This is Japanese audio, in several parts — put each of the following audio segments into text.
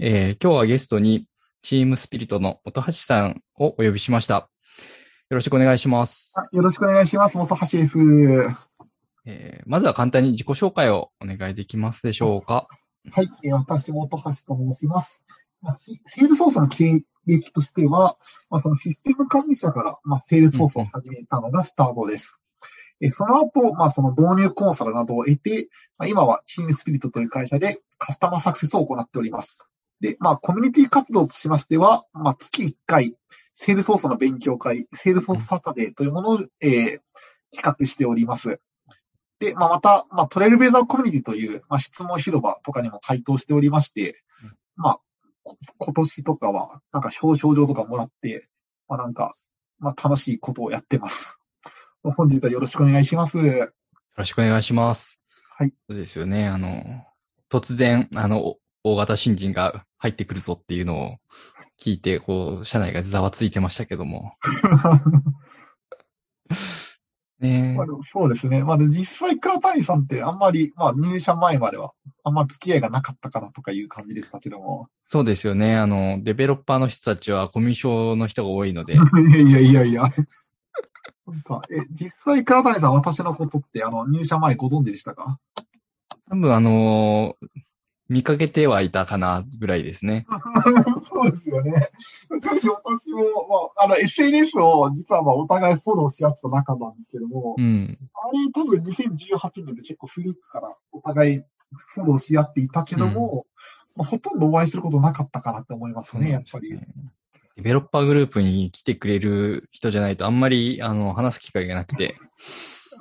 えー今日はゲストにチームスピリットの本橋さんをお呼びしました。よろしくお願いします。あよろしくお願いします。元橋です。えーまずは簡単に自己紹介をお願いできますでしょうか。はい、えー私、元橋と申します。まあ、セセールソースの経歴としては、まあ、そのシステム管理者から、まあ、セールソースを始めたのがスタートです。えーその後、まあ、その導入コンサルなどを得て、まあ、今はチームスピリットという会社でカスタマーサクセスを行っております。で、まあ、コミュニティ活動としましては、まあ、月1回、セールソースの勉強会、セールソースサタデーというものを、えー企画しております。で、まあ、また、まあ、トレイルベーザーコミュニティという、まあ、質問広場とかにも回答しておりましてうん、まあ、こ今年とかは、なんか表彰状とかもらって、まあ、なんか、まあ、楽しいことをやってます。本日はよろしくお願いします。よろしくお願いします。はい。そうですよね。あの、突然、あの、お大型新人が入ってくるぞっていうのを聞いて、こう、社内がざわついてましたけども。ねまあそうですね。まあ、で実際、倉谷さんってあんまり、まあ、入社前までは、あんま付き合いがなかったかなとかいう感じでしたけども。そうですよね。あの、デベロッパーの人たちはコミュ障の人が多いので、いやいやいやいや。なんか、え、実際、倉谷さん、私のことって、あの、入社前ご存知でしたか？多分あの見かけてはいたかなぐらいですね。そうですよね。私も、まあ、あの、SNS を実はまあ、お互いフォローし合った仲なんですけども、うん。あれ多分2018年で結構古くからお互いフォローし合っていたけども、まあ、ほとんどお会いすることなかったかなって思いますね、やっぱり。デベロッパーグループに来てくれる人じゃないとあんまり、あの、話す機会がなくて。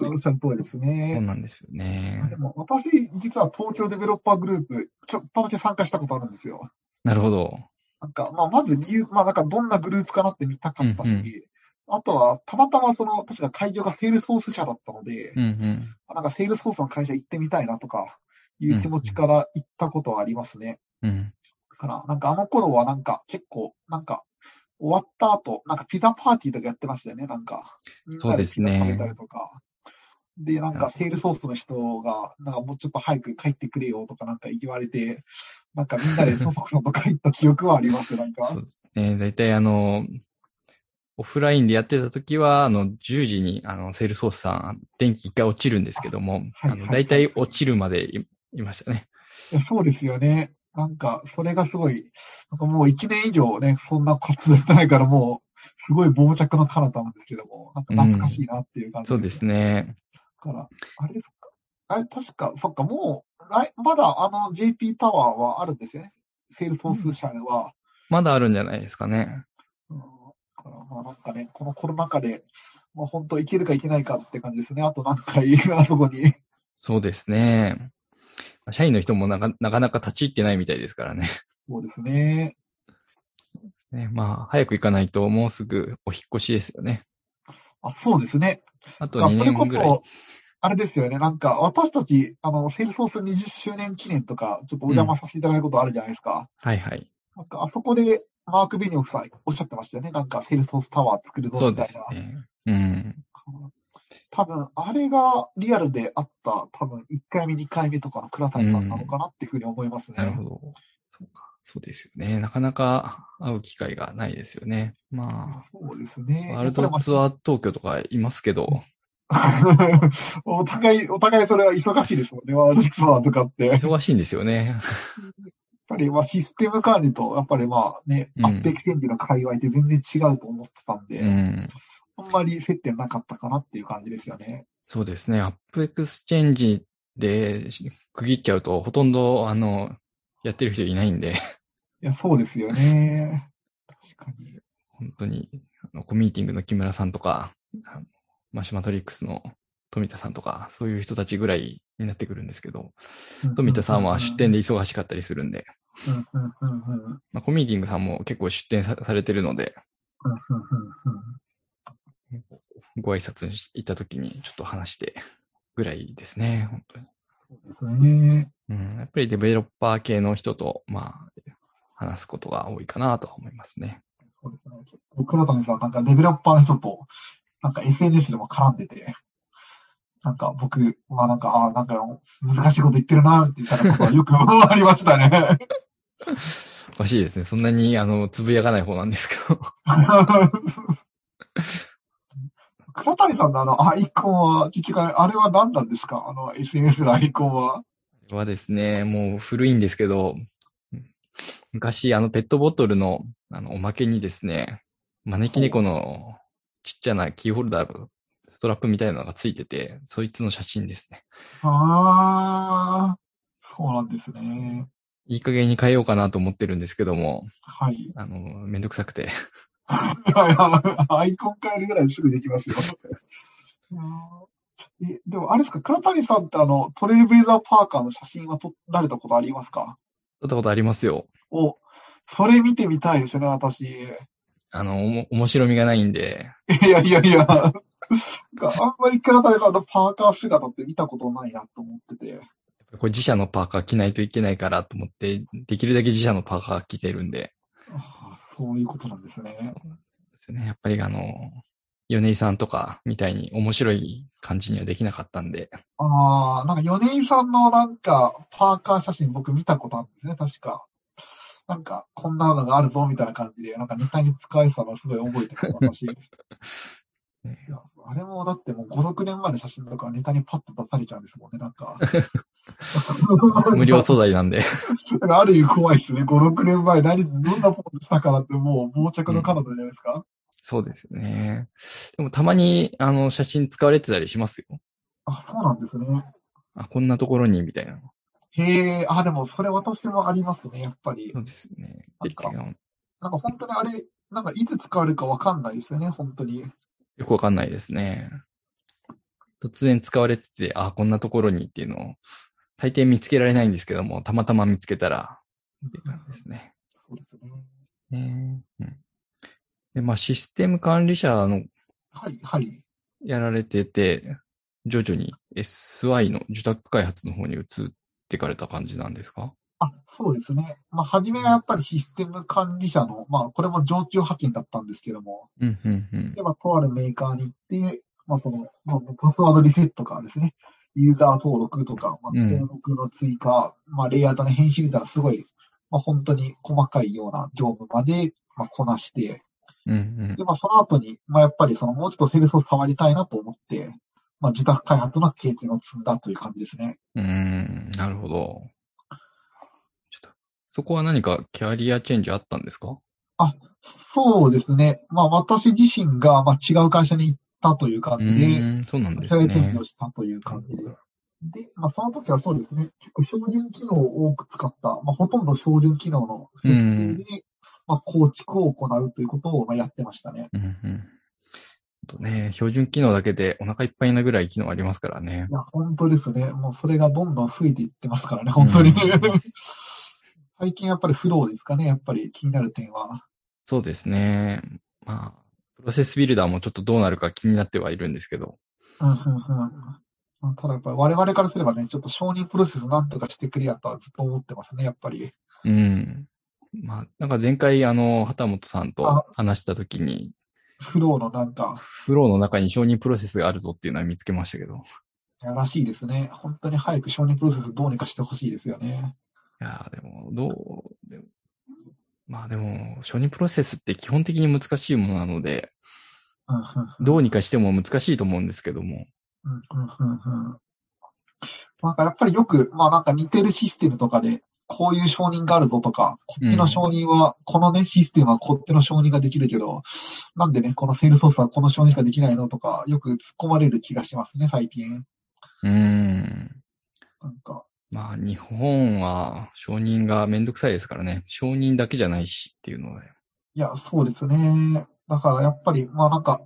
おっしゃる通りですそうね。なんですよでね。も私、実は東京デベロッパーグループ、ちょっとだけ参加したことあるんですよ。なるほど。なんか、まあ、まず理由、まあ、なんかどんなグループかなって見たかったし、うんうんあとは、たまたまその、確か会場がセールソース社だったので、うんうん。なんかセールソースの会社行ってみたいなとか、いう気持ちから行ったことはありますね。うん。だから、なんかあの頃はなんか結構、なんか、終わった後、なんかピザパーティーとかやってましたよね、なんか。そうですね食べたりとか。で、なんかセールソースの人が、なんかもうちょっと早く帰ってくれよとかなんか言われて、なんかみんなでそそくさと帰った記憶はあります、なんか。そうですね。だいたいあの、オフラインでやってた時は、あの、10時に、あの、セールソースさん、電気一回落ちるんですけども、はいはいだいたい落ちるまでいいましたね。そうですよね。なんか、それがすごい、なんかもう1年以上ね、そんな活動してないからもう、すごい傍着の彼方なんですけども、なんか懐かしいなっていう感じそうですね。だから、あれですか？あれ、確か、そっか、もう、来まだあの JP タワーはあるんですよね。セールソース社は。まだあるんじゃないですかね。うん、だからまあなんかね、このコロナ禍で、まあ本当いけるかいけないかって感じですね。あと何回、あそこに。そうですね。社員の人もなかなかなか立ち入ってないみたいですからね。そうですね。ですねまあ、早く行かないともうすぐお引っ越しですよね。あ、そうですね。あと2あそれこ年ぐらい。そ、あれですよね。なんか、私たち、あの、セールソース20周年記念とか、ちょっとお邪魔させていただいたことあるじゃないですか。はいはい。なんか、あそこで、マーク・ベニオフさんおっしゃってましたよね。なんか、セールソースタワー作るそうでぞみたいな。すね。うん。多分、あれがリアルであった、多分、1回目、2回目とかの倉谷さんなのかなっていうふうに思いますね。なるほど。そうか。そうですよね。なかなか会う機会がないですよね。まそうですあ、ね。ワールドツアー東京とかいますけど、お互い、お互いそれは忙しいでしょうね。ワールドツアーとかって。やっ忙しいんですよね。ぱり、まあ、システム管理と、やっぱりまあね、うんアップエクチェンジの界隈って全然違うと思ってたんで、うん。あんまり接点なかったかなっていう感じですよね。そうですね。 AppExchange で区切っちゃうと、ほとんど、あの、やってる人いないんで、いや、そうですよね。確かに。本当に、あのコミーティングの木村さんとか、マシマトリックスの富田さんとか、そういう人たちぐらいになってくるんですけど、富田さんは出店で忙しかったりするんで、まあ、コミーティングさんも結構出店さされてるので、ご挨拶に行った時にちょっと話してぐらいですね、本当に。そうですね。うん、やっぱりデベロッパー系の人と、まあ、話すことが多いかなとは思いますね。そうですね。結構倉谷さん、なんかデベロッパーの人と、なんか SNS でも絡んでて、なんか僕はなんか、ああ、なんか難しいこと言ってるなって言ったことはよくありましたね。かしいですね。そんなに、あの、つぶやかない方なんですけど。倉谷さんのあのアイコンは、結局あれは何なんですか？あの SNS のアイコンは。はですね、もう古いんですけど、昔、あの、ペットボトルの、あの、おまけにですね、招き猫のちっちゃなキーホルダー、ストラップみたいなのがついてて、そいつの写真ですね。ああ、そうなんですね。いい加減に変えようかなと思ってるんですけども、はい。あの、めんどくさくて。アイコン変えるぐらいすぐできますよ。えでも、あれですか、倉谷さんってあの、トレイルブレザーパーカーの写真は撮られたことありますか？撮ったことありますよ。お、それ見てみたいですね、私。あの、おも、面白みがないんで、いやいやいや、あんまり倉谷さんのパーカー姿って見たことないなと思ってて。これ自社のパーカー着ないといけないからと思って、できるだけ自社のパーカー着てるんで、あそういうことなんですね。ですね。やっぱりあの、米井さんとかみたいに面白い感じにはできなかったんで、ああ、なんか米井さんのなんか、パーカー写真僕見たことあるんですね、確か。なんか、こんなのがあるぞ、みたいな感じで、なんかネタに使えてたのすごい覚えてる、私。いやあれもだってもう5、6年前の写真とかネタにパッと出されちゃうんですもんね、なんか。無料素材なんで、ある意味怖いですね。5、6年前何、どんなポーズしたかなってもう傍着の彼女じゃないですか。そうですね。でもたまにあの写真使われてたりしますよ。あ、そうなんですね。あ、こんなところにみたいな。へえ、あ、でもそれ私もありますね、やっぱりそ。うですね。なんかでなんか本当にあれ、なんかいつ使われるかわかんないですよね、本当に。よくわかんないですね。突然使われてて、あ、こんなところにっていうのを、大抵見つけられないんですけども、たまたま見つけたら、っていう感じですね。そうですね。ねうん。で、まあ、システム管理者のはい、はい。やられてて、徐々に SI の受託開発の方に移っていかれた感じなんですか？あ、そうですね。まあ、初めはやっぱりシステム管理者の、まあ、これも常駐派遣だったんですけども、うん、うん、うん。で、まあ、とあるメーカーに行って、まあ、その、まあ、パスワードリセットからですね、ユーザー登録とか、まあ、うん登録の追加、まあ、レイアウトの編集みたいなすごい、まあ、本当に細かいような業務まで、まあ、こなして、うん、うんで、まあ、その後に、まあ、やっぱりその、もうちょっとセールスを触りたいなと思って、まあ、自宅開発の経験を積んだという感じですね。うーん、なるほど。ちょっと、そこは何かキャリアチェンジあったんですか？そうですね。まあ、私自身が、まあ、違う会社に行ったという感うじで、ーん、そうなんですねキャリアチェンジを。したという感じで。で、まあ、その時はそうですね。結構標準機能を多く使った、まあ、ほとんど標準機能の設定で、まあ、構築を行うということを、まあ、やってましたね。うん、うん。とね、標準機能だけでお腹いっぱいなぐらい機能ありますからねい。や、本当ですね。もうそれがどんどん増えていってますからね、本当に。うん 最近やっぱりフローですかね、やっぱり気になる点は。そうですね。まあ、プロセスビルダーもちょっとどうなるか気になってはいるんですけど。うんうんうんまあただやっぱり我々からすればね、ちょっと承認プロセスなんとかしてくれやとはずっと思ってますね、やっぱり。うん。まあ、なんか前回あの、畑本さんあと話したときに、フローのなんか、フローの中に承認プロセスがあるぞっていうのは見つけましたけど。やらしいですね。本当に早く承認プロセスどうにかしてほしいですよね。いやーでも、どう、でもまあでも、承認プロセスって基本的に難しいものなので、うんうんうんどうにかしても難しいと思うんですけども。うんうんうんうんなんかやっぱりよく、まあなんか似てるシステムとかで、こういう承認があるぞとか、こっちの承認は、このね、システムはこっちの承認ができるけど、なんでね、このセールソースはこの承認しかできないのとか、よく突っ込まれる気がしますね、最近。うーん。なんか、まあ、日本は承認がめんどくさいですからね。承認だけじゃないしっていうので。いや、そうですね。だからやっぱり、まあなんか、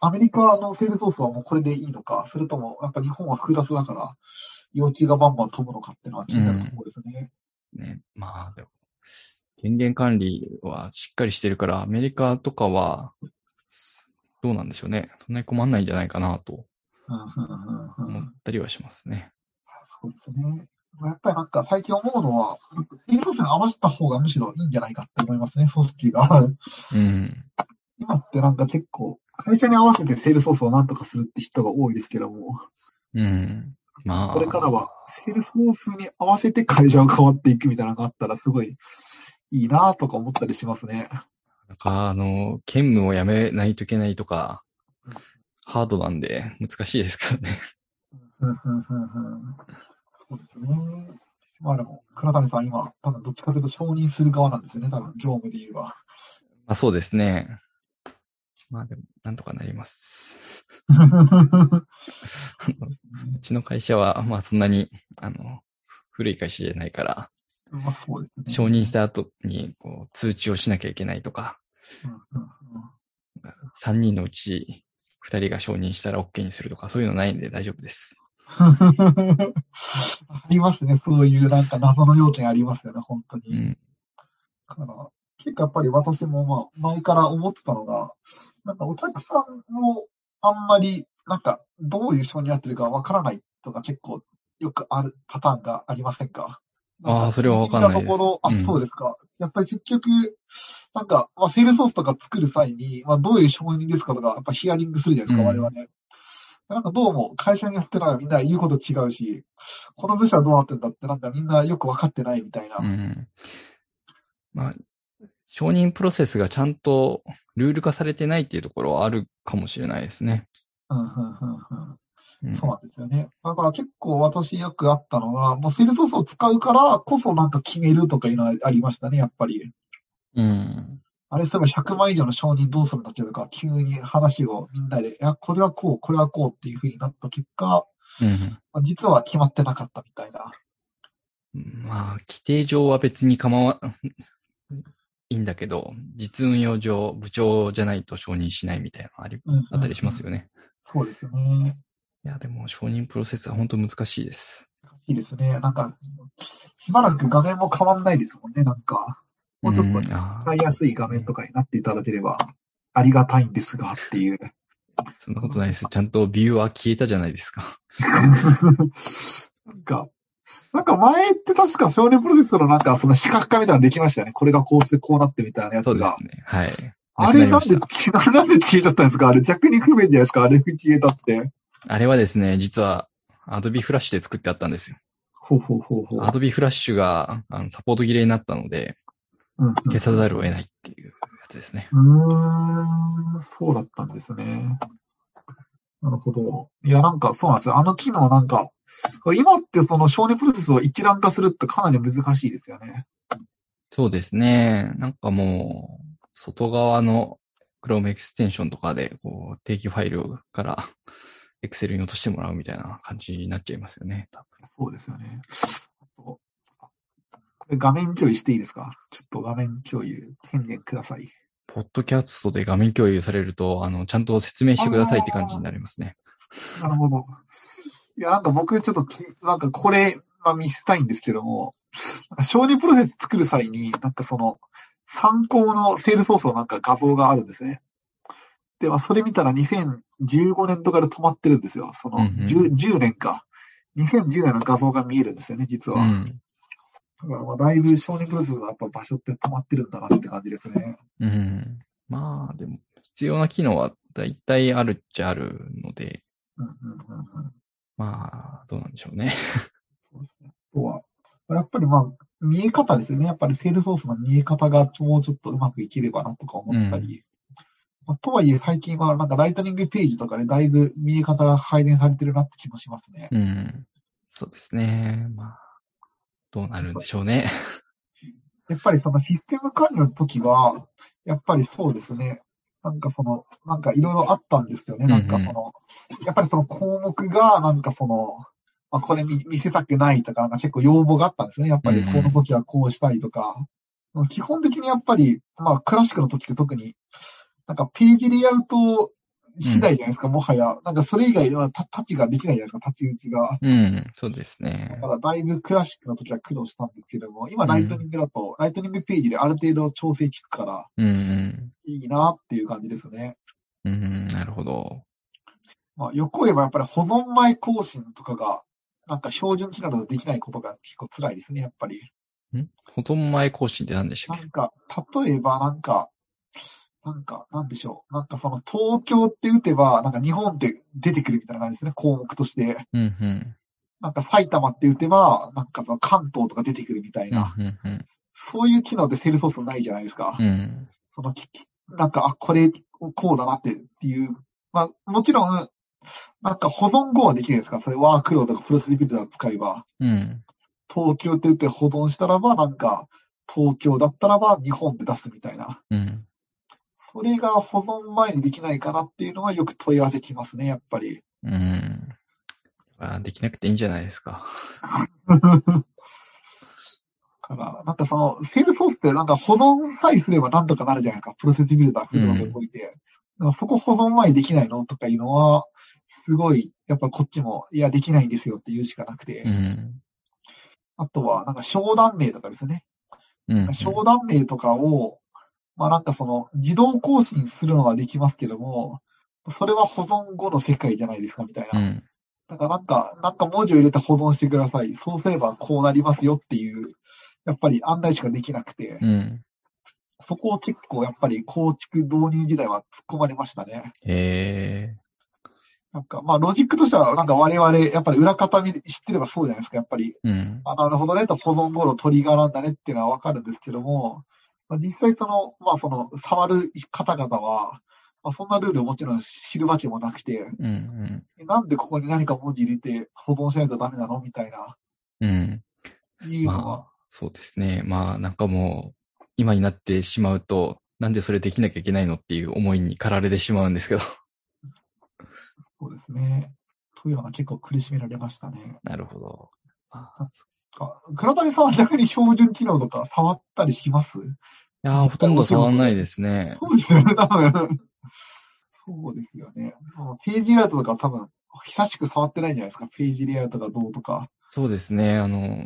アメリカのセールソースはもうこれでいいのか、それとも、やっぱ日本は複雑だから、要求がバンバン飛ぶのかっていうのは気になるところですね。ね。まあ、でも、権限管理はしっかりしてるから、アメリカとかは、どうなんでしょうね。そんなに困んないんじゃないかなと思ったりはしますね。そうですね。やっぱりなんか最近思うのは、セールソースに合わせた方がむしろいいんじゃないかって思いますね、組織が。うん。今ってなんか結構、会社に合わせてセールソースをなんとかするって人が多いですけども、うん。まあ。これからはセールソースに合わせて会社が変わっていくみたいなのがあったらすごいいいなとか思ったりしますね。なんか、あの、兼務をやめないといけないとか、ハードなんで難しいですからね。うん、うん、うん、うん。そうですね。まあでも、倉谷さん今、多分どっちかというと承認する側なんですよね。多分、業務で言えば。まあそうですね。まあでも、なんとかなります。うちの会社は、まあそんなに、あの、古い会社じゃないから、まあそうですね。承認した後に、こう、通知をしなきゃいけないとか、うんうんうん3人のうち2人が承認したら OK にするとか、そういうのないんで大丈夫です。ありますね。そういうなんか謎の要件ありますよね、本当に。うん。だから、結構やっぱり私もまあ、前から思ってたのが、なんかお客さんもあんまり、なんか、どういう承認やってるかわからないとか結構よくあるパターンがありませんか？あーそれはわかんないです聞たところ、あ、うんそうですか。やっぱり結局、なんか、まあ、セールソースとか作る際に、まあ、どういう承認ですかとか、やっぱヒアリングするじゃないですか、うん我々。なんかどうも会社によってなんかみんな言うこと違うし、この部署はどうなってんだってなんかみんなよくわかってないみたいな。うん。まあ、承認プロセスがちゃんとルール化されてないっていうところはあるかもしれないですね。うん、うん、うん、うん。うん、そうなんですよね。だから結構私よくあったのが、もうセールソースを使うからこそなんか決めるとかいうのはありましたね、やっぱり。うん。あれ、そういえば100万以上の承認どうするんだっけとか、急に話をみんなで、いや、これはこう、これはこうっていう風になった結果、うん。まあ実は決まってなかったみたいな。まあ、規定上は別に構わ、いいんだけど、実運用上、部長じゃないと承認しないみたいなのあり、うんうんうんあったりしますよね。そうですよね。いや、でも承認プロセスは本当難しいです。いいですね。なんか、しばらく画面も変わんないですもんね、なんか。もうちょっと使いやすい画面とかになっていただければ、ありがたいんですが、っていう。ー そんなことないです。ちゃんとビューは消えたじゃないですか。なんか、なんか前って確か少年プロセスのなんかその視覚化みたいなのできましたよね。これがこうしてこうなってみたいなやつが。そうですね。はい。あれなんで、なんで消えちゃったんですか？あれ逆に不便じゃないですか？あれ消えたって。あれはですね、実は Adobe Flash で作ってあったんですよ。ほうほうほうほう。Adobe Flash があのサポート切れになったので、うんうん消さざるを得ないっていうやつですね。うーん、そうだったんですね。なるほど。いや、なんかそうなんですよ。あの機能なんか、今ってその承認プロセスを一覧化するってかなり難しいですよね。そうですね。なんかもう、外側の Chrome エクステンションとかで、こう、定期ファイルから Excel に落としてもらうみたいな感じになっちゃいますよね。多そうですよね。これ画面共有していいですか？ちょっと画面共有宣言ください。分ポッドキャストで画面共有されると、あの、ちゃんと説明してくださいって感じになりますね。なるほど。いや、なんか僕ちょっとき、なんかこれ、まあ見せたいんですけども、なんか承認プロセス作る際に、なんかその、参考のセールソースのなんか画像があるんですね。で、まあそれ見たら2015年とかで止まってるんですよ。そのうんうん 10, 10年か。2010年の画像が見えるんですよね、実は。うん。だからまあだいぶ承認プロセスがやっぱ場所って止まってるんだなって感じですね。うん。まあ、でも、必要な機能は大体あるっちゃあるので、うんうんうんうんまあ、どうなんでしょうね。そうですね。あとは、やっぱりまあ、見え方ですよね。やっぱりセールソースの見え方がもうちょっとうまくいければなとか思ったり。まあ、とはいえ最近はなんかライトニングページとかでだいぶ見え方が改善されてるなって気もしますね。うん。そうですね。まあ、どうなるんでしょうね。やっぱりそのシステム管理の時は、やっぱりそうですね。なんかその、なんかいろいろあったんですよね。なんかその、やっぱりその項目が、なんかその、まあ、これ見見せたくないとか、なんか結構要望があったんですね。やっぱりこの時はこうしたいとか。基本的にやっぱり、まあクラシックの時って特に、なんかページレイアウト次第じゃないですか、もはや。なんかそれ以外はタタッチができないじゃないですか、タッチ打ちが。うん、そうですねだ。からだいぶクラシックの時は苦労したんですけども、今ライトニングだと、ライトニングページである程度調整効くから、うん、うん。いいなっていう感じですね。うん、なるほど。まあ、横言えばやっぱり保存前更新とかが、なんか標準機能だとできないことが結構辛いですね、やっぱり。ん？保存前更新って何でしたっけ？なんか、例えばなんか、なんか、なんでしょう。なんかその東京って打てば、なんか日本って出てくるみたいな感じですね、項目として。うん、うん。なんか埼玉って打てば、なんかその関東とか出てくるみたいな。うん、うん、うん。そういう機能ってセールソースないじゃないですか。うん。その、きなんか、あ、これ、こうだなってっていう。まあ、もちろん、なんか保存後はできるんですかそれワークローとかプロセスビルダー使えば。うん。東京って言って保存したらば、なんか、東京だったらば日本って出すみたいな。うん。それが保存前にできないかなっていうのはよく問い合わせきますね、やっぱり。うん。まあ、できなくていいんじゃないですか。から、なんかその、セールソースってなんか保存さえすればなんとかなるじゃないですか。プロセスビルダーフルで動いて。でもそこ保存前にできないのとかいうのは、すごい、やっぱこっちも、いや、できないんですよって言うしかなくて。うん。あとは、なんか商談名とかですね。うん。商談名とかを、まあなんかその、自動更新するのはできますけども、それは保存後の世界じゃないですかみたいな。うん。だからなんか、なんか文字を入れて保存してください。そうすればこうなりますよっていう、やっぱり案内しかできなくて、うん。そこを結構やっぱり構築導入時代は突っ込まれましたね。へえ。なんか、まあロジックとしてはなんか我々、やっぱり裏方見知ってればそうじゃないですか、やっぱり。うん。あ、なるほどね、と保存後のトリガーなんだねっていうのはわかるんですけども、まあ、実際その、まあその、触る方々は、まあそんなルールをもちろん知るわけもなくて、うん。なんでここに何か文字入れて保存しないとダメなの？みたいな、うん。うん。いうのは、まあ、そうですね。まあ、なんかもう、今になってしまうと、なんでそれできなきゃいけないのっていう思いに駆られてしまうんですけど。そうですね。というのが結構苦しめられましたね。なるほど。あか倉谷さんは逆に標準機能とか触ったりします？いやー、ほとんど触らないですね。そうですよね、多分。そうですよね。ページレイアウトとか多分、久しく触ってないんじゃないですか。ページレイアウトがどうとか。そうですね。あの、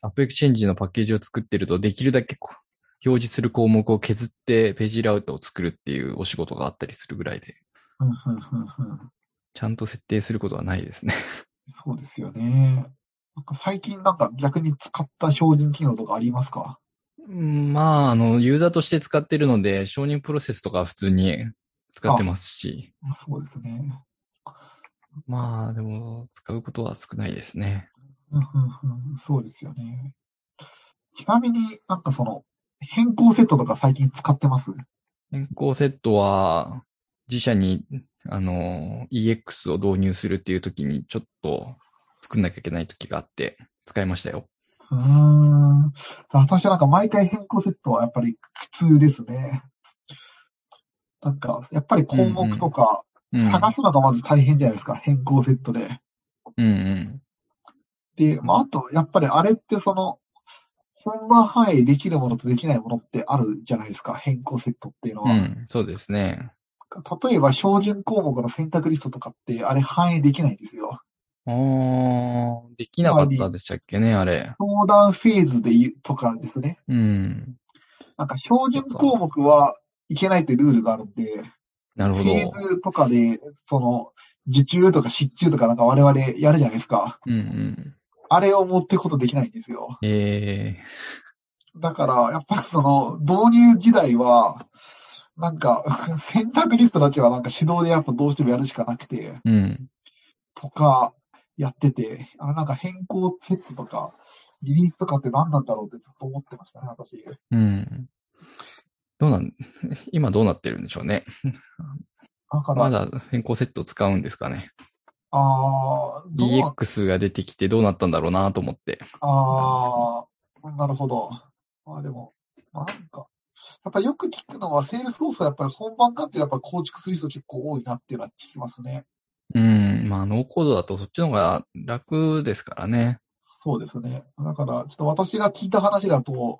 AppExchange のパッケージを作ってると、できるだけ表示する項目を削ってページレイアウトを作るっていうお仕事があったりするぐらいで、うん、ふんふんふん。ちゃんと設定することはないですね。そうですよね。なんか最近なんか逆に使った標準機能とかありますか？うんまあ、あの、ユーザーとして使ってるので、承認プロセスとかは普通に使ってますし、そうですね。まあ、でも、使うことは少ないですね。うんふんふんそうですよね。ちなみになんかその、変更セットとか最近使ってます？変更セットは、自社に、あの、EX を導入するっていう時に、ちょっと作んなきゃいけない時があって、使いましたよ。うーん。私はなんか毎回変更セットはやっぱり苦痛ですね。なんか、やっぱり項目とかうん。探すのがまず大変じゃないですか、変更セットで。うんうん。で、まあ、あと、やっぱりあれってその、本番範囲できるものとできないものってあるじゃないですか、変更セットっていうのは。うん、そうですね。例えば標準項目の選択リストとかって、あれ反映できないんですよ。あー、できなかったでしたっけね、あれ。相談フェーズで言うとかですね。うん。なんか標準項目はいけないってルールがあるんで、なるほど。フェーズとかで、その、受注とか失注とかなんか我々やるじゃないですか。うんうん。あれを持ってことできないんですよ。えだから、やっぱりその、導入時代は、なんか、選択リストだけはなんか手動でやっぱどうしてもやるしかなくて、ー、うん。とか、やってて、あのなんか変更セットとか、リリースとかって何なんだろうってずっと思ってましたね、私。うん。どうなん、今どうなってるんでしょうね。まだ変更セット使うんですかね。ああ、DX が出てきてどうなったんだろうなと思って。ああ、なるほど。まあでも、まあなんか、やっぱよく聞くのは、 Salesforce はやっぱり本番関係やっぱ構築する人結構多いなっていうのは聞きますね。うん。まあ、ノーコードだとそっちの方が楽ですからね。そうですね。だから、ちょっと私が聞いた話だと、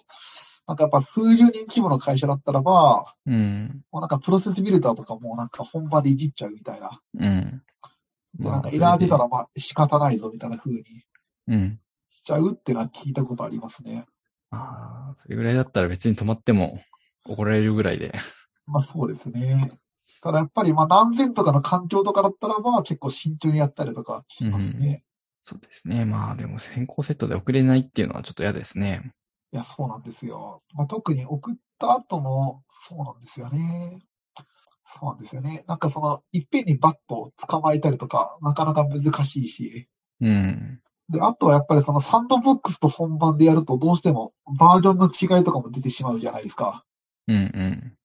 なんかやっぱ数十人規模の会社だったらば、うん。もうなんかプロセスビルダーとかもなんか本場でいじっちゃうみたいな。うん。なんかエラー出たらまあ仕方ないぞみたいな風にうん。しちゃうってのは聞いたことありますね。ああ、それぐらいだったら別に止まっても怒られるぐらいで。まあそうですね。ただやっぱりまあ何千とかの環境とかだったらば結構慎重にやったりとか聞きますね。そうですね。まあでも変更セットで送れないっていうのはちょっと嫌ですね。いや、そうなんですよ。まあ、特に送った後もそうなんですよね。そうなんですよね。なんかその、いっぺんにバットを捕まえたりとか、なかなか難しいし、うん。で、あとはやっぱりそのサンドボックスと本番でやるとどうしてもバージョンの違いとかも出てしまうじゃないですか。うんうん。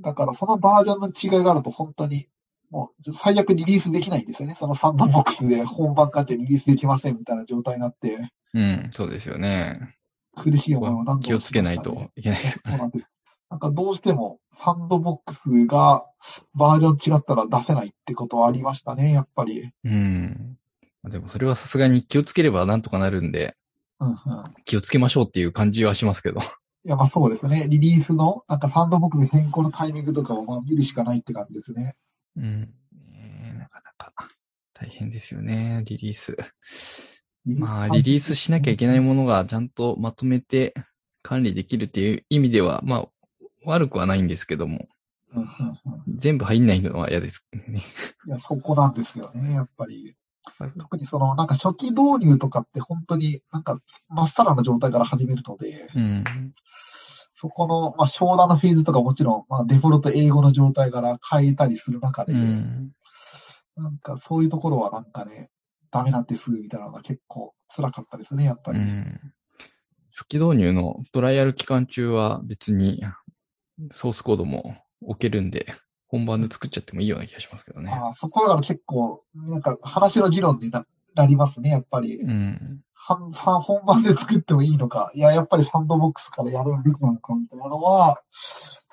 だからそのバージョンの違いがあると本当にもう最悪リリースできないんですよね。そのサンドボックスで本番関係リリースできませんみたいな状態になって、うん、そうですよね。苦しい思いを何度も気をつけないといけないですね。そうなんです。なんかどうしてもサンドボックスがバージョン違ったら出せないってことはありましたね、やっぱり。うん。まあでもそれはさすがに気をつければなんとかなるんで、うんうん。気をつけましょうっていう感じはしますけど。いや、まあそうですね。リリースの、なんかサンドボックス変更のタイミングとかをまあ見るしかないって感じですね。うん。ねえなかなか大変ですよね、リリース。まあ、リリースしなきゃいけないものがちゃんとまとめて管理できるっていう意味では、まあ、悪くはないんですけども、うんうんうん。全部入んないのは嫌ですね。いや、そこなんですよね、やっぱり。特にその、なんか初期導入とかって本当になんか、まっさらな状態から始めるので、うん。そこの、まあ、商談のフェーズとかもちろん、まあ、デフォルト英語の状態から変えたりする中で、うん。なんかそういうところはなんかね、ダメなんです、みたいなのが結構辛かったですね、やっぱり。うん。初期導入のトライアル期間中は別にソースコードも置けるんで、本番で作っちゃってもいいような気がしますけどね。ああそこだから結構、なんか話の議論にななりますね、やっぱり。うん。はんはん本番で作ってもいいのか、いや、やっぱりサンドボックスからやるべきなのかみたいなのは、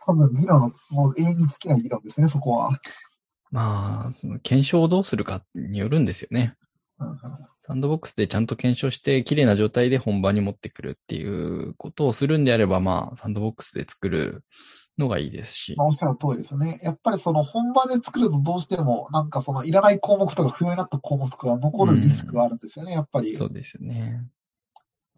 多分議論の、もう永遠に尽きない議論ですね、そこは。まあ、その検証をどうするかによるんですよね。うんうんサンドボックスでちゃんと検証して、綺麗な状態で本番に持ってくるっていうことをするんであれば、まあ、サンドボックスで作るのがいいですしま。あ、おっしゃる通りですね。やっぱりその本番で作るとどうしても、なんかそのいらない項目とか不要になった項目とかが残るリスクがあるんですよね、やっぱり。そうですよね。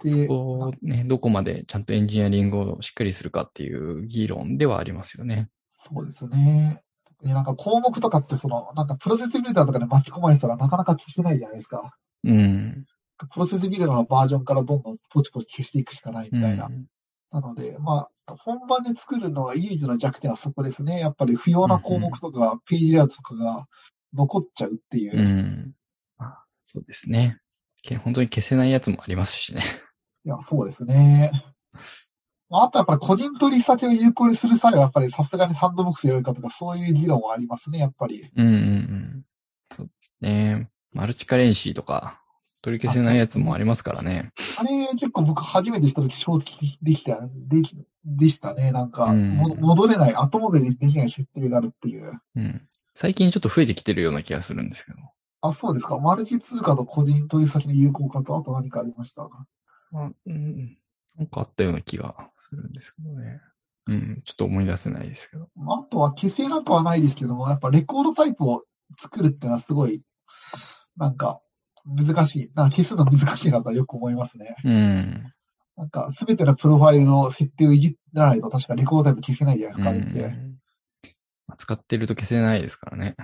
で、こうね、どこまでちゃんとエンジニアリングをしっかりするかっていう議論ではありますよね。そうですね。特になんか項目とかってその、なんかプロセスビルダーとかで巻き込まれてたらなかなか消せないじゃないですか。うん。プロセスビルダーのバージョンからどんどんポチポチ消していくしかないみたいな。うんなので、まあ、本番で作るのが唯一の弱点はそこですね。やっぱり不要な項目とか、ページレイアウトとかが残っちゃうっていう。うん。まあそうですね。け本当に消せないやつもありますしね。いや、そうですね。まああとやっぱり個人取り先を有効にする際は、やっぱりさすがにサンドボックスやるかとか、そういう議論はありますね、やっぱり。うんうんうん。そうですね。マルチカレンシーとか、取り消せないやつもありますからね。あれ、結構僕初めてした時衝撃できた、でき、でしたね。なんか、うんも戻れない、後戻りできない設定があるっていう。うん。最近ちょっと増えてきてるような気がするんですけど。あ、そうですか。マルチ通貨と個人取り先の有効化と、あと何かありましたあうん、なんかあったような気がするんですけどね。うん、ちょっと思い出せないですけど。あとは消せなくはないですけども、やっぱレコードタイプを作るってのはすごい、なんか、難しい。なんか消すの難しいなとはよく思いますね。うん。なんか、すべてのプロファイルの設定をいじらないと確かレコードタイプ消せないじゃないですか、あれって。使ってると消せないですからね。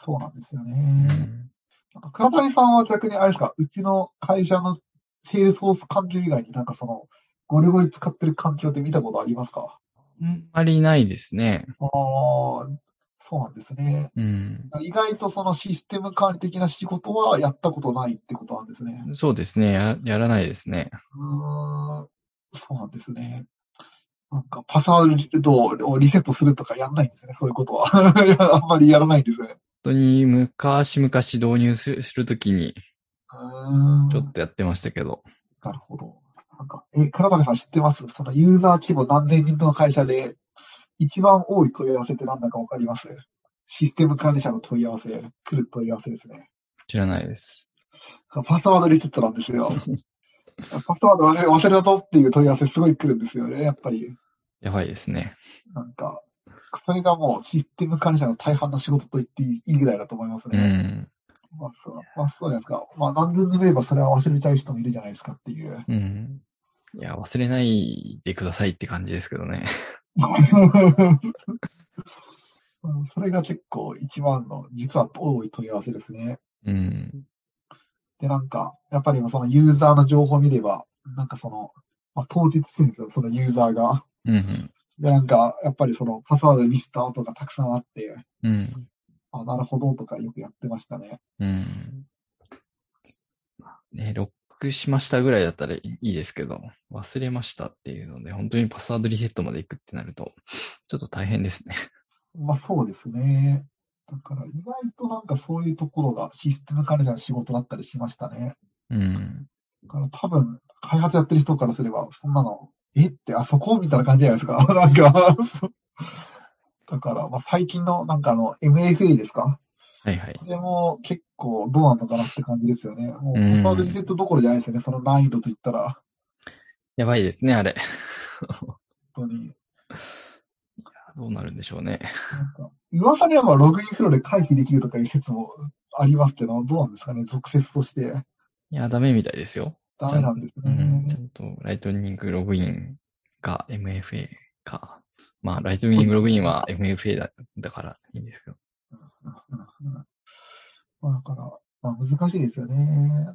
そうなんですようね。んなんか、倉谷さんは逆にあれですか、うちの会社の Salesforce 環境以外になんかその、ゴリゴリ使ってる環境って見たことありますか？あんまりないですね。ああ、そうなんですね。うん。意外とそのシステム管理的な仕事はやったことないってことなんですね。そうですね。ややらないですね。うーん、そうなんですね。なんか、パスワードをリセットするとかやんないんですね、そういうことは。あんまりやらないんですね。本当に昔々導入するするときにちょっとやってましたけど。なるほど。なんか、え、倉谷さん知ってます？そのユーザー規模何千人の会社で一番多い問い合わせって何だかわかります？システム管理者の問い合わせ、来る問い合わせですね。知らないです。パスワードリセットなんですよ。パスワード忘れ忘れたぞっていう問い合わせすごい来るんですよね、やっぱり。やばいですね。なんか、それがもうシステム管理者の大半の仕事と言っていいぐらいだと思いますうね。ん。まあそう、まあそうじゃないですか。まあ何千人もいればそれは忘れちゃう人もいるじゃないですかっていう。うん。いや、忘れないでくださいって感じですけどね。うんそれが結構一番の、実は多い問い合わせですね。うん。で、なんか、やっぱりそのユーザーの情報を見れば、なんかその、まあ、当日してるんですよ、そのユーザーが。うん。で、なんか、やっぱりそのパスワードリスターとかたくさんあって、うん。あ、なるほどとかよくやってましたね。うん。まあね、ロッ録しましたぐらいだったらいいですけど、忘れましたっていうので、本当にパスワードリセットまで行くってなると、ちょっと大変ですね。まあそうですね。だから意外となんかそういうところがシステム管理者の仕事だったりしましたね。うん。だから多分、開発やってる人からすれば、そんなの、え？って、あそこ？みたいな感じじゃないですか。なんか、だから、まあ最近のなんかあの MFA ですか？はいはい。これも結構どうなんのかなって感じですよね。もう、うんパスワードリセットどころじゃないですよね。その難易度といったら、やばいですね、あれ。本当に。どうなるんでしょうね。なんか噂にはまあログインフローで回避できるとかいう説もありますけど、どうなんですかね、俗説として。いや、ダメみたいですよ。ダメなんですうん。ねちゃ。んと、 Lightning Login か MFA か。まあ、 Lightning Login は MFA だだからいいんですけど。まあ、だから、まあ、難しいですよね。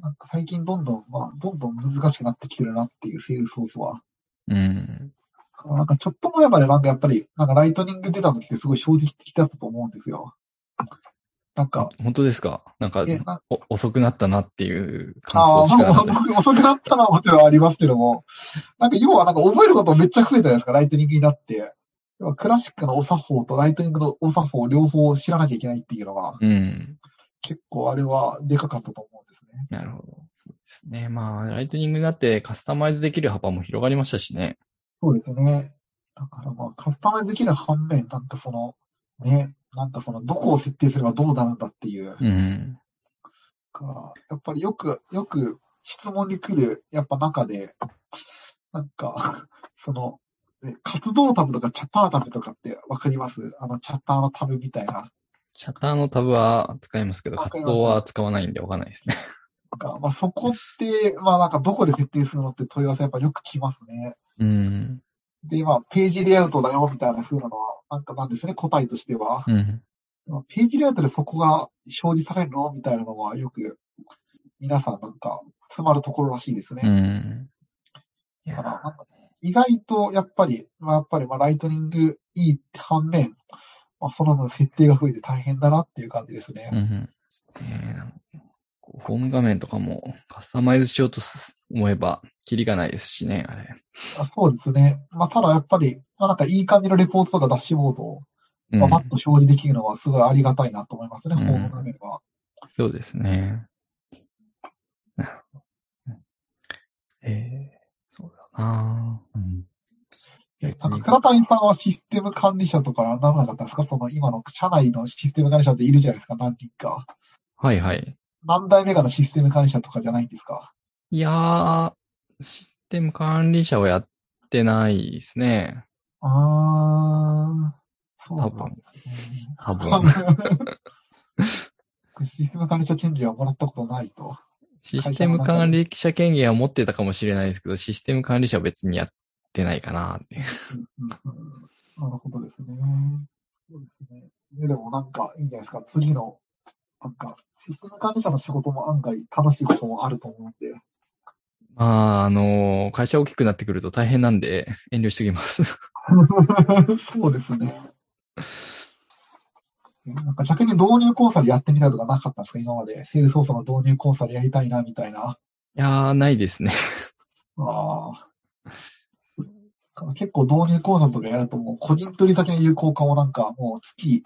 なんか最近どんどん、まあ、どんどん難しくなってきてるなっていう Salesforce は。うん。なんかちょっと前までなんかやっぱり、なんか Lightning 出た時ってすごい正直的だったと思うんですよ。なんか、本当ですか？なんか遅くなったなっていう感想しかな遅くなったのはもちろんありますけども、なんか要はなんか覚えることめっちゃ増えたじゃないですか、 Lightning になって。クラシックのお作法と Lightning のお作法両方知らなきゃいけないっていうのが、うん。結構あれはでかかったと思うんですね。なるほど。そうですね。まあ、 Lightning になってカスタマイズできる幅も広がりましたしね。そうですね。だからまあカスタマイズできる反面、なんかその、ね、なんかその、どこを設定すればどうなるんだっていう。うん。から、やっぱりよく、よく質問に来る、やっぱ中で、なんか、その、え活動タブとかチャッタータブとかってわかります？あのチャッターのタブみたいな。チャッターのタブは使いますけど、活動は使わないんでわかんないですね。まあそこって、まあなんかどこで設定するのって問い合わせやっぱよく来ますね。うん。で、まあページレイアウトだよみたいな風なのは、なんかなんですね、答えとしては。うん。まあページレイアウトでそこが表示されるのみたいなのはよく、皆さんなんか詰まるところらしいですね。うん。だから、なんか意外と、やっぱり、まあ、やっぱり、まあ、ライトニングいいって反面、まあ、その分設定が増えて大変だなっていう感じですね。うん。えーホーム画面とかもカスタマイズしようとす思えば、キリがないですしね、あれ。あそうですね。まあ、ただやっぱり、まあ、なんかいい感じのレポートとかダッシュボードを、うんババッと表示できるのはすごいありがたいなと思いますね、うんホーム画面は。そうですね。なるほど。うんえー、そうだなうん。えなんか、倉谷さんはシステム管理者とかならなかったんですか？その今の社内のシステム管理者っているじゃないですか、何人か。はいはい。何代目かのシステム管理者とかじゃないんですか？いやー、システム管理者はやってないですね。あー、そうなんですね。多分 多分システム管理者チェンジはもらったことないと。システム管理者権限は持ってたかもしれないですけど、システム管理者は別にやってないかなって。うんうんうんなるほどですね。そうですね。でもなんかいいじゃないですか。次の、なんか、システム管理者の仕事も案外楽しいこともあると思うんで。まあ、あの、会社大きくなってくると大変なんで、遠慮しておきます。そうですね。なんか逆に導入コンサルやってみたいとかなかったんですか？今まで。セールスソースの導入コンサルやりたいな、みたいな。いやー、ないですね。ああ。結構導入コンサルとかやるともう個人取り先の有効化をなんかもう月、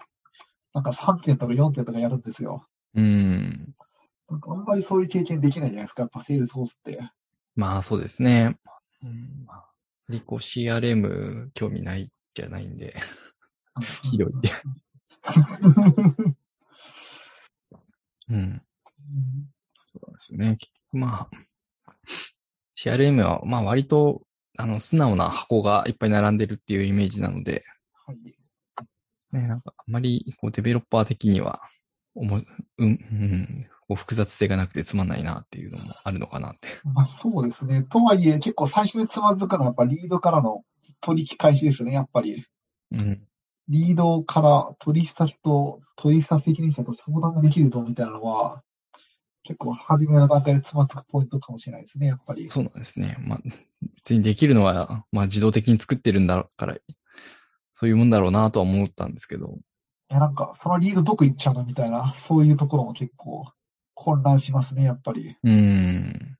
なんか3点とか4点とかやるんですよ。うん。なんかあんまりそういう経験できないじゃないですか、やっぱ Salesforce って。まあ、そうですね。うん、まあ、リコ CRM 興味ないじゃないんで、ひどい。うん。そうですね。結局まあ、CRM は、まあ割と、あの、素直な箱がいっぱい並んでるっていうイメージなので、はい。ね、なんかあんまり、こう、デベロッパー的には、おも、うん、うん、こう複雑性がなくてつまんないなっていうのもあるのかなって。まあそうですね。とはいえ、結構最初につまずくのはやっぱリードからの取引開始ですね、やっぱり。うん。リードから取引先と取引先責任者と相談ができるとみたいなのは、結構初めの段階でつまずくポイントかもしれないですね、やっぱり。そうなんですね。まあ、別にできるのは、まあ自動的に作ってるんだから、そういうもんだろうなとは思ったんですけど。いや、なんか、そのリードどこ行っちゃうのみたいな、そういうところも結構混乱しますね、やっぱり。うーん。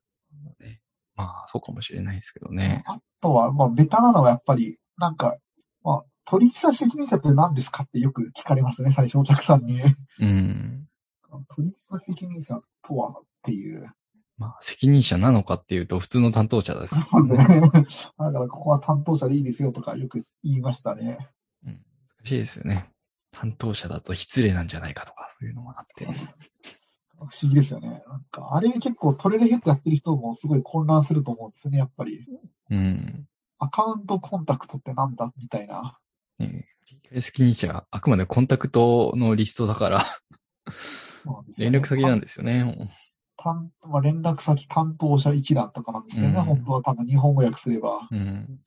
まあ、そうかもしれないですけどね。あとは、まあ、ベタなのはやっぱり、なんか、まあ、取引先責任者って何ですかってよく聞かれますね、最初お客さんに。うん。取引先責任者とはっていう。まあ、責任者なのかっていうと、普通の担当者です。そうね。だから、ここは担当者でいいですよとかよく言いましたね。うん。難しいですよね。担当者だと失礼なんじゃないかとか、そういうのもあって。不思議ですよね。なんか、あれ結構トレレヘッドやってる人もすごい混乱すると思うんですね、やっぱり。うん。アカウントコンタクトってなんだみたいな。ねえ責任者、あくまでコンタクトのリストだから、連絡先なんですよね。担まあ、連絡先担当者一覧とかなんですよね。うん本当は多分日本語訳すれば。うん。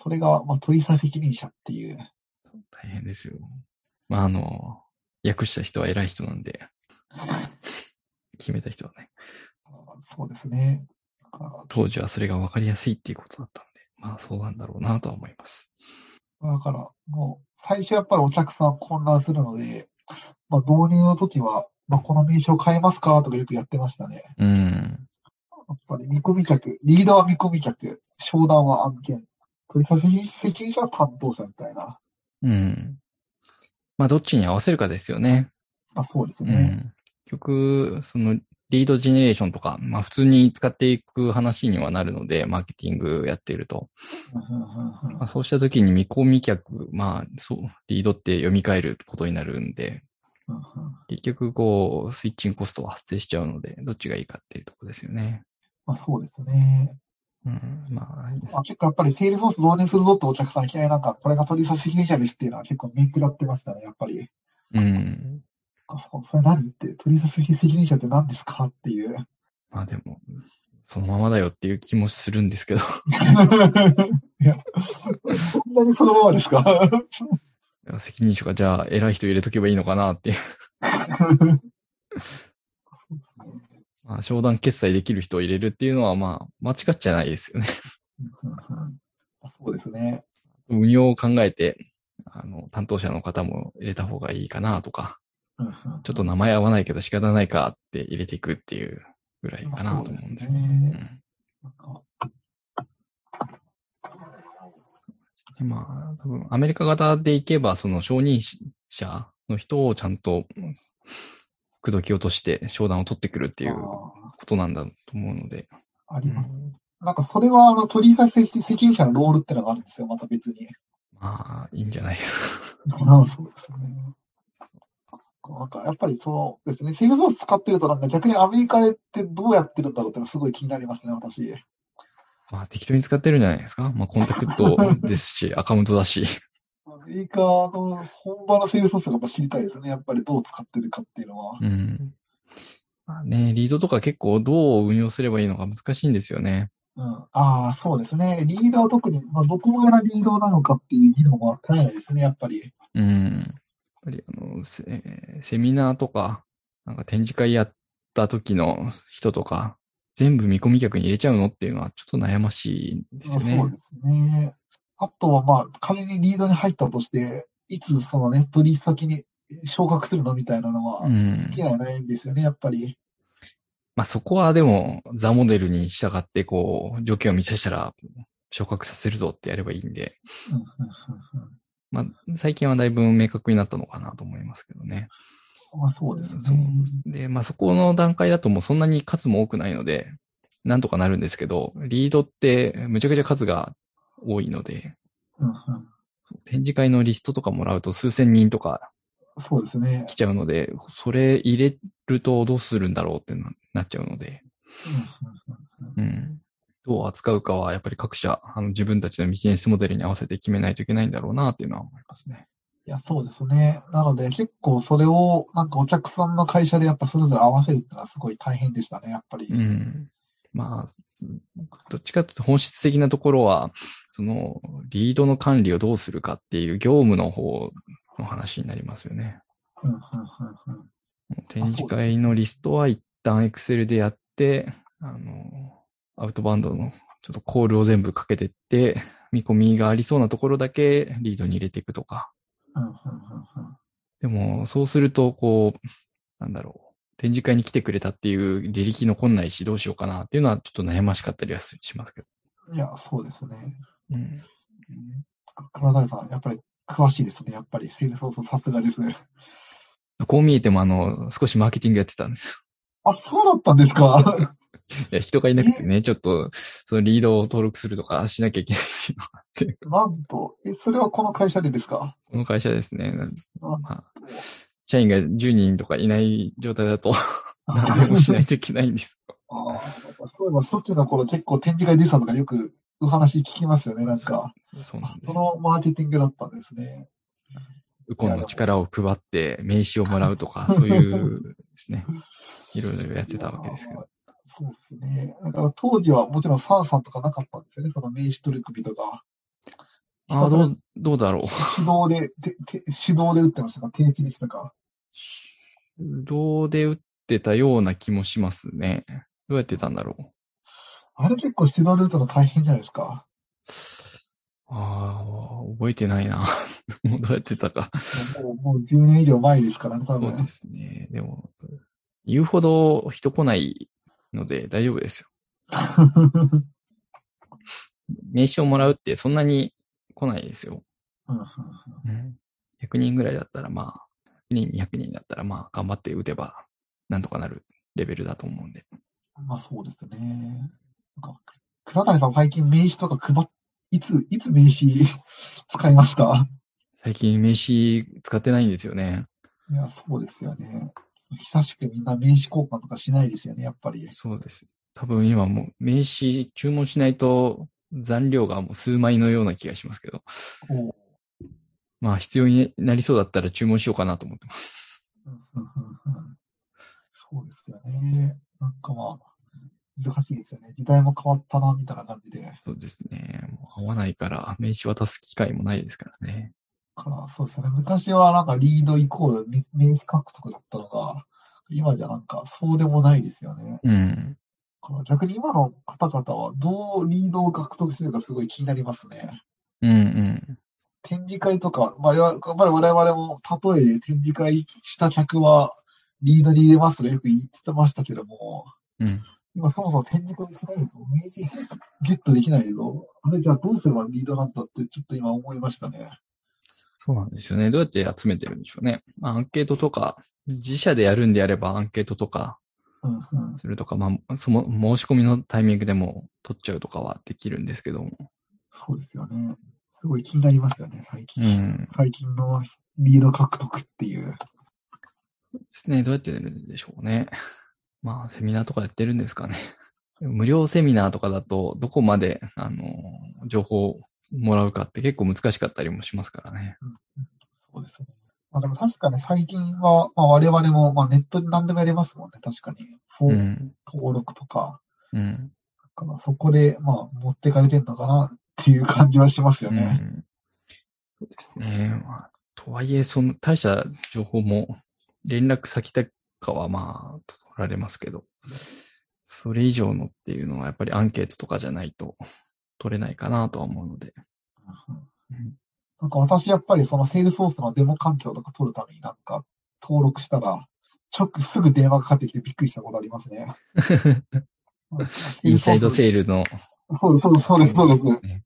それが、まあ、取引責任者っていう。大変ですよ。まあ、あの、訳した人は偉い人なんで、決めた人はね、あそうですね。当時はそれが分かりやすいっていうことだったんで、まあそうなんだろうなとは思います。だから、もう、最初やっぱりお客さん混乱するので、まあ、導入の時は、まあ、この名称変えますかとかよくやってましたね。うん。やっぱり見込み客、リーダーは見込み客、商談は案件、取引責任者は担当者みたいな。うん。まあどっちに合わせるかですよね。まあ、そうですね。うん。結局、その、リードジェネレーションとか、まあ普通に使っていく話にはなるので、マーケティングやっていると。まあ、そうした時に見込み客、まあそう、リードって読み替えることになるんで、結局こう、スイッチングコストは発生しちゃうので、どっちがいいかっていうところですよね。まあ、そうですね。うん。まあ、まあ、結構やっぱりセールソース導入するぞってお客さんいきなんか、これが取引責任者ですっていうのは結構面食らってましたね、やっぱり。うん。そそれ何って、取引責任者って何ですかっていう。まあでも、そのままだよっていう気もするんですけど。いや、そんなにそのままですか？責任者がじゃあ偉い人入れとけばいいのかなっていう。まあ、商談決済できる人を入れるっていうのはまあ、間違っちゃないですよね。そうですね。運用を考えて、あの、担当者の方も入れた方がいいかなとか、ちょっと名前合わないけど仕方ないかって入れていくっていうぐらいかなと思うんですよね。まあ、多分アメリカ型でいけば、その承認者の人をちゃんと口説き落として商談を取ってくるっていうことなんだと思うので。あります。なんかそれはあの取引責任者のロールってのがあるんですよ、また別に。まあ、いいんじゃないですか。そうですね。なんかやっぱりそうですね、セールソース使ってるとなんか逆にアメリカでってどうやってるんだろうってのがすごい気になりますね、私。まあ適当に使ってるんじゃないですか。まあコンタクトですし、アカウントだし。アメリカの本場のセールソースがやっぱ知りたいですね。やっぱりどう使ってるかっていうのは。うん。まあね、リードとか結構どう運用すればいいのか難しいんですよね。うん。ああ、そうですね。リーダーは特に、まあ、どこまでがリードなのかっていう議論は絶えないですね、やっぱり。うん。やっぱりあの、セセミナーとか、なんか展示会やった時の人とか、全部見込み客に入れちゃうのっていうのはちょっと悩ましいんですよね。そうですね。あとはまあ、仮にリードに入ったとして、いつそのね、取引先に昇格するのみたいなのは、うん。好きなないんですよね、やっぱり。まあそこはでも、ザモデルに従って、こう、条件を満たしたら、昇格させるぞってやればいいんで、うんうんうんうんまあ最近はだいぶ明確になったのかなと思いますけどね。まあそうですね。で、まあそこの段階だともうそんなに数も多くないので、なんとかなるんですけど、リードってむちゃくちゃ数が多いので、うんうん展示会のリストとかもらうと数千人とかそうですね。来ちゃうので、それ入れるとどうするんだろうってななっちゃうので、うんうんうんうん。どう扱うかはやっぱり各社、あの自分たちのビジネスモデルに合わせて決めないといけないんだろうなっていうのは思いますね。いや、そうですね。なので、結構それを、なんかお客さんの会社でやっぱそれぞれ合わせるっていうのはすごい大変でしたね、やっぱり。うん。まあ、どっちかというと本質的なところは、その、リードの管理をどうするかっていう業務の方の話になりますよね。うんうんうんうん展示会のリストは一旦 Excel でやって、あの、アウトバウンドのちょっとコールを全部かけてって、見込みがありそうなところだけリードに入れていくとか。でも、そうすると、こう、なんだろう。展示会に来てくれたっていう履歴残んないし、どうしようかなっていうのはちょっと悩ましかったりはしますけど。いや、そうですね。うん。うん倉谷さん、やっぱり詳しいですね。やっぱり、セールスソースさすがです。こう見えても、あの、少しマーケティングやってたんですあ、そうだったんですか？よ。いや、人がいなくてね、ちょっと、そのリードを登録するとかしなきゃいけないっていうのがあって、なんと、え、それはこの会社でですか？この会社ですね。あまあ、社員が10人とかいない状態だと、何でもしないといけないんです。ああ、そういえば初期の頃結構展示会出てたとかよくお話聞きますよね、なんか。そうなんですそ。のマーケティングだったんですね。ウコンの力を配って名刺をもらうとか、そういうですね、いろいろやってたわけですけど。そうですね。だから当時はもちろんサンさんとかなかったんですよね、その名刺取り組みとか。ああ、どう、どうだろう。手動で、てて手動で打ってましたか？定期でしたか手動で打ってたような気もしますね。どうやってたんだろう。あれ結構手動で打つの大変じゃないですか。ああ、覚えてないな。もうどうやってたか。もうもう10年以上前ですからね、多分。そうですね。でも、言うほど人来ないので大丈夫ですよ。名刺をもらうってそんなに来ないですよ。うんうんうん、100人ぐらいだったらまあ、100人、200人だったらまあ、頑張って打てば、なんとかなるレベルだと思うんで。まあそうですね。なんか倉谷さん最近名刺とか配っ、いつ、いつ名刺 使いました？最近名刺使ってないんですよね。いや、そうですよね。久しくみんな名刺交換とかしないですよね、やっぱり。そうです。多分今もう名刺注文しないと残量がもう数枚のような気がしますけど。まあ必要になりそうだったら注文しようかなと思ってます。そうですよね。なんかまあ、難しいですよね。時代も変わったな、みたいな感じで。そうですね。もう合わないから名刺渡す機会もないですからね。から、そうですね。昔はなんかリードイコール名名刺獲得だったのが、今じゃなんかそうでもないですよね。うん。だから逆に今の方々はどうリードを獲得するかすごい気になりますね。うんうん。展示会とか、まあ、やっぱり我々も例えで展示会した客はリードに入れますとかよく言ってましたけども、うん。今そもそも展示会しないと名刺ゲットできないけど、あれじゃあどうすればリードなんだってちょっと今思いましたね。そうなんですよね。どうやって集めてるんでしょうね。まあ、アンケートとか、自社でやるんであればアンケートとか、うんうん。するとか、まあ、その申し込みのタイミングでも取っちゃうとかはできるんですけども。そうですよね。すごい気になりますよね、最近。うん。最近のリード獲得っていう。ですね。どうやってやるんでしょうね。まあ、セミナーとかやってるんですかね。無料セミナーとかだと、どこまで、あの、情報をもらうかって結構難しかったりもしますからね。そうですね。まあでも確かに最近は、まあ我々も、まあネットで何でもやりますもんね、確かに。フォーうん。登録とか。うん。だからそこで、まあ持ってかれてんのかなっていう感じはしますようね。ん。そうですね。まあ、とはいえ、その、大した情報も、連絡先とかはまあ、取られますけど、それ以上のっていうのはやっぱりアンケートとかじゃないと取れないかなとは思うので。うんなんか私やっぱりそのセールソースのデモ環境とか取るためになんか登録したら、直すぐ電話かかってきてびっくりしたことありますね。インサイドセールの、そうです、そうです、そうです、そうです。ね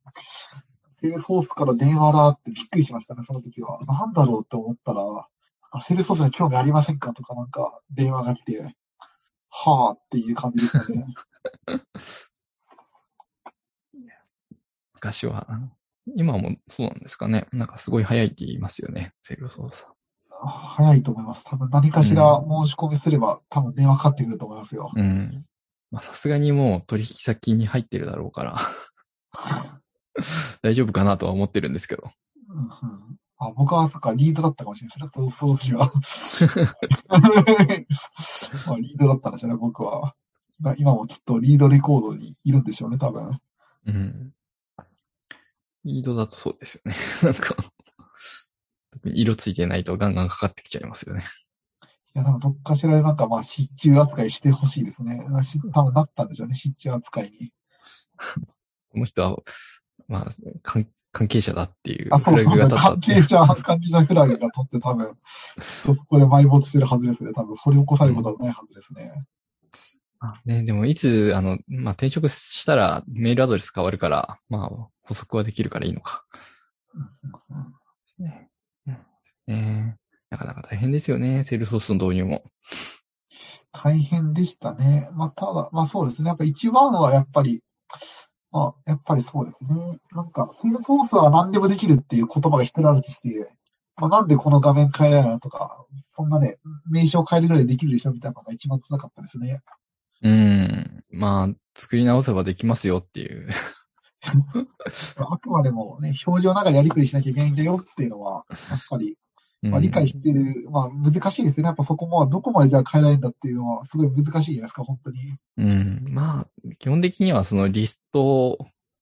セールスフォースから電話だってびっくりしましたね、その時は。なんだろうって思ったら、あセールスフォースに興味ありませんかとかなんか電話が来て、はぁっていう感じでしたね。昔は、今もそうなんですかね。なんかすごい早いって言いますよね。セール操作。早いと思います。多分何かしら申し込みすれば、多分電話かかってくると思いますよ。うん。まあさすがにもう取引先に入ってるだろうから、大丈夫かなとは思ってるんですけど。うんうんあ僕は、そっか、リードだったかもしれないですね。そう、そうは。まあ、リードだったんでしょうね、僕は。まあ今もきっとリードレコードにいるんでしょうね、多分。うん。リードだとそうですよね。なんか、色ついてないとガンガンかかってきちゃいますよね。いや、なんかどっかしらでなんかまあ、失注扱いしてほしいですね。し多分なったんでしょうね、失注扱いに。この人は、まあ、関関係者だっていうあ、そうそう、フラグが立った関係者、関係者フラグが取って多分、そこで埋没してるはずですね。多分、掘り起こされることはないはずですね。あね、でもいつ、あの、まあ、転職したらメールアドレス変わるから、まあ、補足はできるからいいのか。ね。うんねなかなか大変ですよね、セールスフォースの導入も。大変でしたね。まあ、ただ、まあそうですね。やっぱ一番はやっぱり、まあ、やっぱりそうですね。なんか、セールスフォースは何でもできるっていう言葉が一人歩きして、まあ、なんでこの画面変えられないのとか、そんなね、名称変えるぐらいできるでしょみたいなのが一番辛かったですね。うん。まあ、作り直せばできますよっていう。あくまでもね、表情の中でやりくりしなきゃいけないんだよっていうのは、やっぱり、うんまあ、理解してる、まあ難しいですよね。やっぱそこもどこまでじゃあ変えられるんだっていうのは、すごい難しいじゃないですか、本当に。うん。まあ、基本的にはそのリスト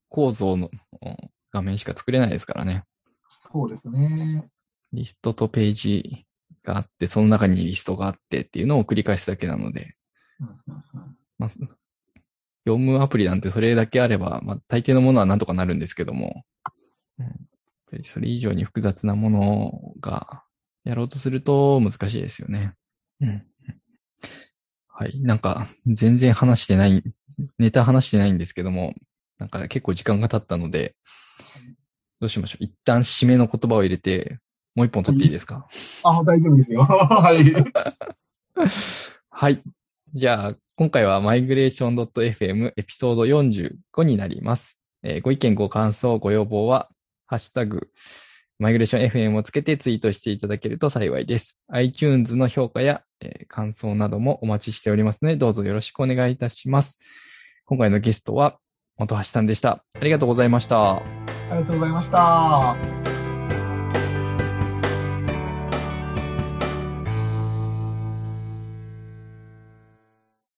構造のうん画面しか作れないですからね。そうですね。リストとページがあって、その中にリストがあってっていうのを繰り返すだけなので、うんうんうんまあ、業務アプリなんてそれだけあれば、まあ、大抵のものはなんとかなるんですけども、うん、それ以上に複雑なものがやろうとすると難しいですよね。うん。はい。なんか、全然話してない、ネタ話してないんですけども、なんか結構時間が経ったので、どうしましょう。一旦締めの言葉を入れて、もう一本取っていいですか？あ、大丈夫ですよ。はい。はい。じゃあ、今回は migration.fm エピソード45になります。えーご意見、ご感想、ご要望は、ハッシュタグ、migrationfm をつけてツイートしていただけると幸いです。iTunes の評価や、えー感想などもお待ちしておりますので、どうぞよろしくお願いいたします。今回のゲストは、本橋さんでした。ありがとうございました。ありがとうございました。